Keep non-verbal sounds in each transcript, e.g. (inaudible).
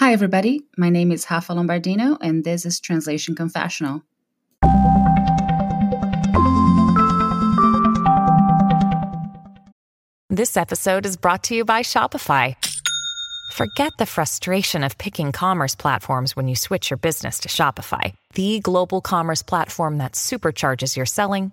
Hi, everybody. My name is Rafa Lombardino, and this is Translation Confessional. This episode is brought to you by Shopify. Forget the frustration of picking commerce platforms when you switch your business to Shopify, the global commerce platform that supercharges your selling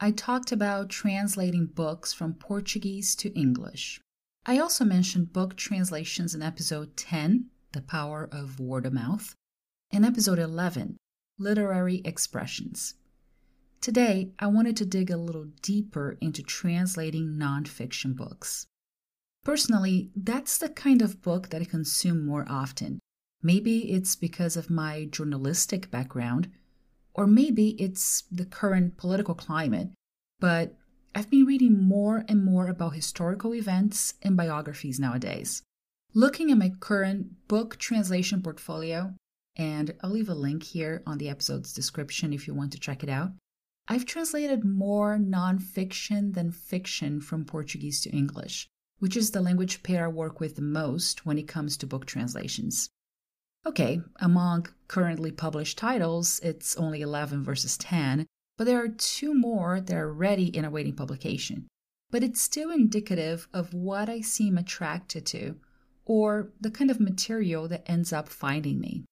I talked about translating books from Portuguese to English. I also mentioned book translations in episode 10, The Power of Word of Mouth, and episode 11, Literary Expressions. Today, I wanted to dig a little deeper into translating nonfiction books. Personally, that's the kind of book that I consume more often. Maybe it's because of my journalistic background or maybe it's the current political climate, but I've been reading more and more about historical events and biographies nowadays. Looking at my current book translation portfolio, and I'll leave a link here on the episode's description if you want to check it out. I've translated more nonfiction than fiction from Portuguese to English, which is the language pair I work with the most when it comes to book translations. Okay, among currently published titles, it's only 11 versus 10, but there are two more that are ready in awaiting publication. But it's still indicative of what I seem attracted to, or the kind of material that ends up finding me.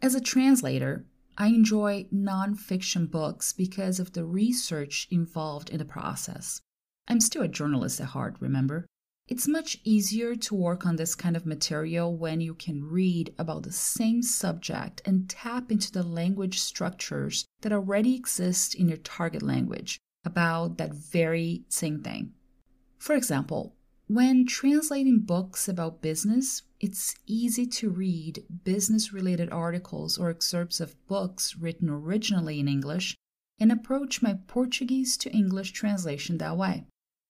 As a translator, I enjoy nonfiction books because of the research involved in the process. I'm still a journalist at heart, remember? It's much easier to work on this kind of material when you can read about the same subject and tap into the language structures that already exist in your target language about that very same thing. For example, when translating books about business, it's easy to read business related articles or excerpts of books written originally in English and approach my Portuguese to English translation that way.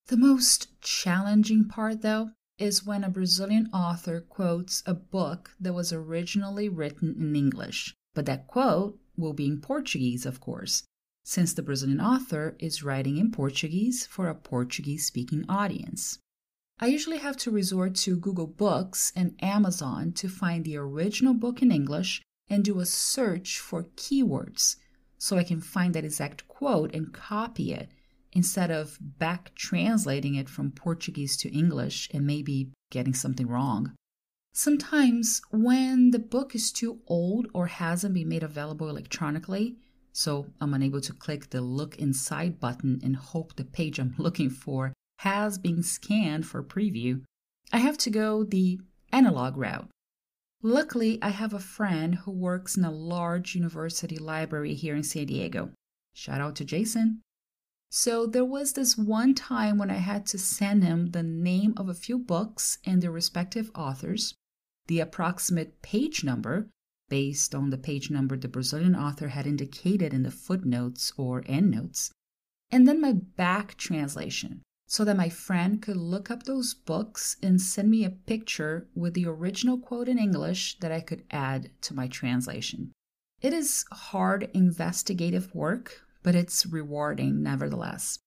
The most challenging part, though, is when a Brazilian author quotes a book that was originally written in English, but that quote will be in Portuguese, of course, since the Brazilian author is writing in Portuguese for a Portuguese speaking audience. I usually have to resort to Google Books and Amazon to find the original book in English and do a search for keywords so I can find that exact quote and copy it instead of back translating it from Portuguese to English and maybe getting something wrong. Sometimes, when the book is too old or hasn't been made available electronically, so I'm unable to click the Look Inside button and hope the page I'm (laughs) looking for has been scanned for preview, I have to go the analog route. Luckily, I have a friend who works in a large university library here in San Diego. Shout out to Jason. So there was this one time when I had to send him the name of a few books and their respective authors, the approximate page number, based on the page number the Brazilian author had indicated in the footnotes or endnotes, and then my back translation, so that my friend could look up those books and send me a picture with the original quote in English that I could add to my translation. It is hard investigative work, but it's rewarding nevertheless.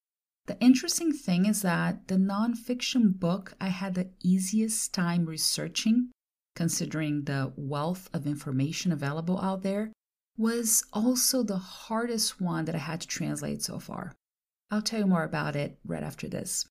The interesting thing is that the nonfiction book I had the easiest time researching, considering the wealth of information available out there, was also the hardest one that I had to translate so far. I'll tell you more about it right after this.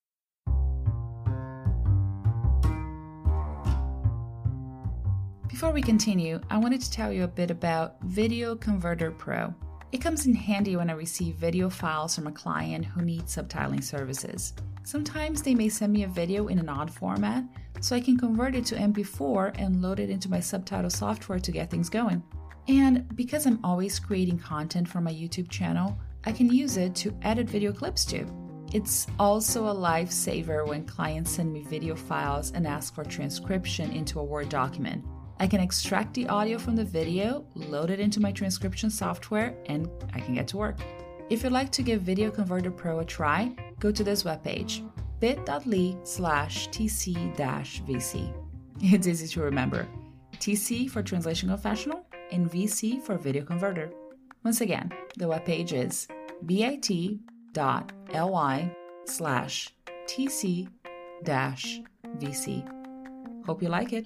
Before we continue, I wanted to tell you a bit about Video Converter Pro. It comes in handy when I receive video files from a client who needs subtitling services. Sometimes they may send me a video in an odd format, so I can convert it to MP4 and load it into my subtitle software to get things going. And because I'm always creating content for my YouTube channel, I can use it to edit video clips too. It's also a lifesaver when clients send me video files and ask for transcription into a Word document. I can extract the audio from the video, load it into my transcription software, and I can get to work. If you'd like to give Video Converter Pro a try, go to this webpage, bit.ly slash tc-vc. It's easy to remember. TC for Translation Confessional and VC for Video Converter. Once again, the webpage is bit.ly slash tc vc. Hope you like it.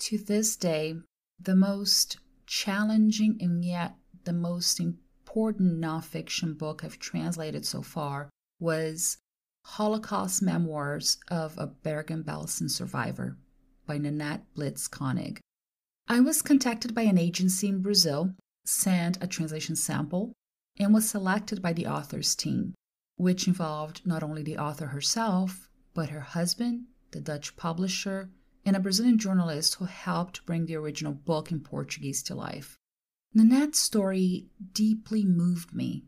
to this day, the most challenging and yet the most important nonfiction book I've translated so far was Holocaust Memoirs of a Bergen-Belsen Survivor by Nanette Blitz Koenig. I was contacted by an agency in Brazil, sent a translation sample, and was selected by the author's team, which involved not only the author herself, but her husband, the Dutch publisher, and a Brazilian journalist who helped bring the original book in Portuguese to life. Nanette's story deeply moved me.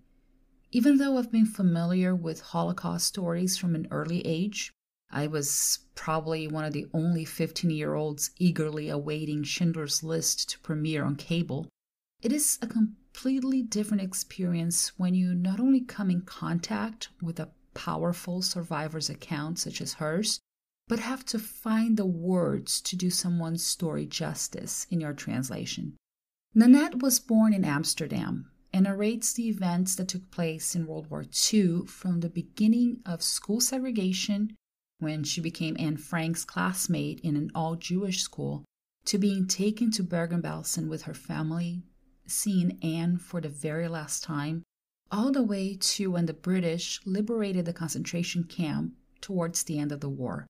Even though I've been familiar with Holocaust stories from an early age, I was probably one of the only 15 year olds eagerly awaiting Schindler's List to premiere on cable. It is a completely different experience when you not only come in contact with a powerful survivor's account, such as hers, but have to find the words to do someone's story justice in your translation. Nanette was born in Amsterdam and narrates the events that took place in World War II from the beginning of school segregation, when she became Anne Frank's classmate in an all Jewish school, to being taken to Bergen Belsen with her family, seeing Anne for the very last time, all the way to when the British liberated the concentration camp towards the end of the war.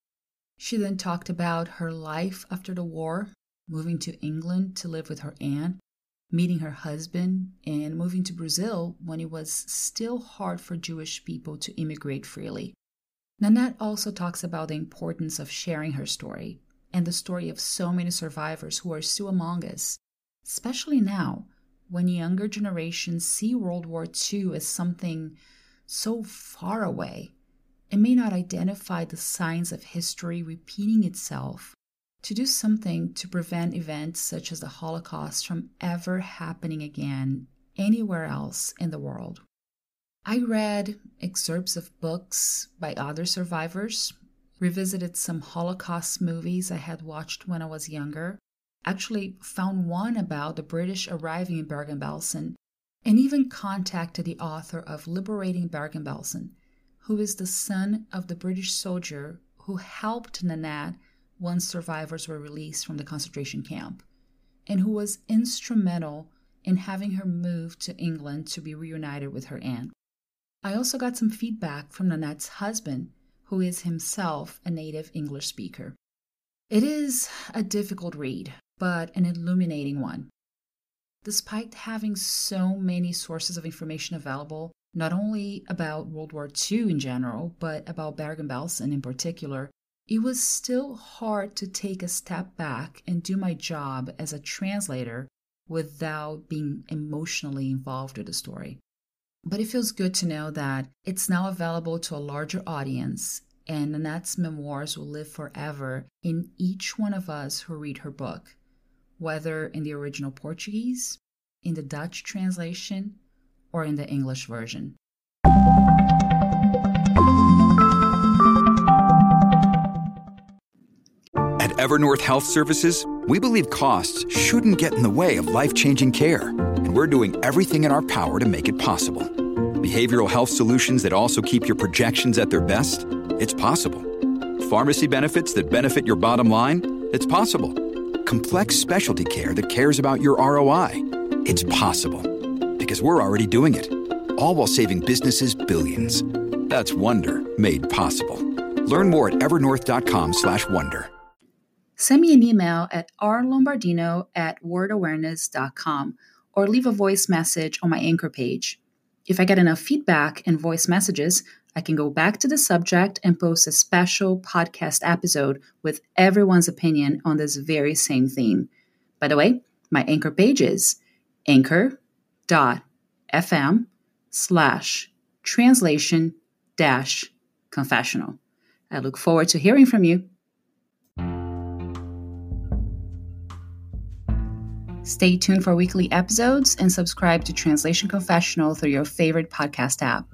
She then talked about her life after the war, moving to England to live with her aunt, meeting her husband, and moving to Brazil when it was still hard for Jewish people to immigrate freely. Nanette also talks about the importance of sharing her story and the story of so many survivors who are still among us, especially now when younger generations see World War II as something so far away and may not identify the signs of history repeating itself to do something to prevent events such as the Holocaust from ever happening again anywhere else in the world. I read excerpts of books by other survivors, revisited some Holocaust movies I had watched when I was younger, actually found one about the British arriving in Bergen-Belsen, and even contacted the author of Liberating Bergen-Belsen, who is the son of the British soldier who helped Nanette once survivors were released from the concentration camp, and who was instrumental in having her move to England to be reunited with her aunt. I also got some feedback from Nanette's husband, who is himself a native English speaker. It is a difficult read, but an illuminating one. Despite having so many sources of information available, not only about World War II in general, but about Bergen-Belsen in particular, it was still hard to take a step back and do my job as a translator without being emotionally involved with the story. But it feels good to know that it's now available to a larger audience, and Nanette's memoirs will live forever in each one of us who read her book, whether in the original Portuguese, in the Dutch translation, or in the English version. At Evernorth Health Services, we believe costs shouldn't get in the way of life changing care, and we're doing everything in our power to make it possible. Behavioral health solutions that also keep your projections at their best? It's possible. Pharmacy benefits that benefit your bottom line? It's possible. Complex specialty care that cares about your ROI? It's possible because we're already doing it. All while saving businesses billions. That's Wonder made possible. Learn more at evernorth.com/wonder. Send me an email at rlombardino at wordawareness.com or leave a voice message on my anchor page. If I get enough feedback and voice messages, I can go back to the subject and post a special podcast episode with everyone's opinion on this very same theme. By the way, my anchor page is anchor.fm slash translation dash confessional. I look forward to hearing from you. Stay tuned for weekly episodes and subscribe to Translation Confessional through your favorite podcast app.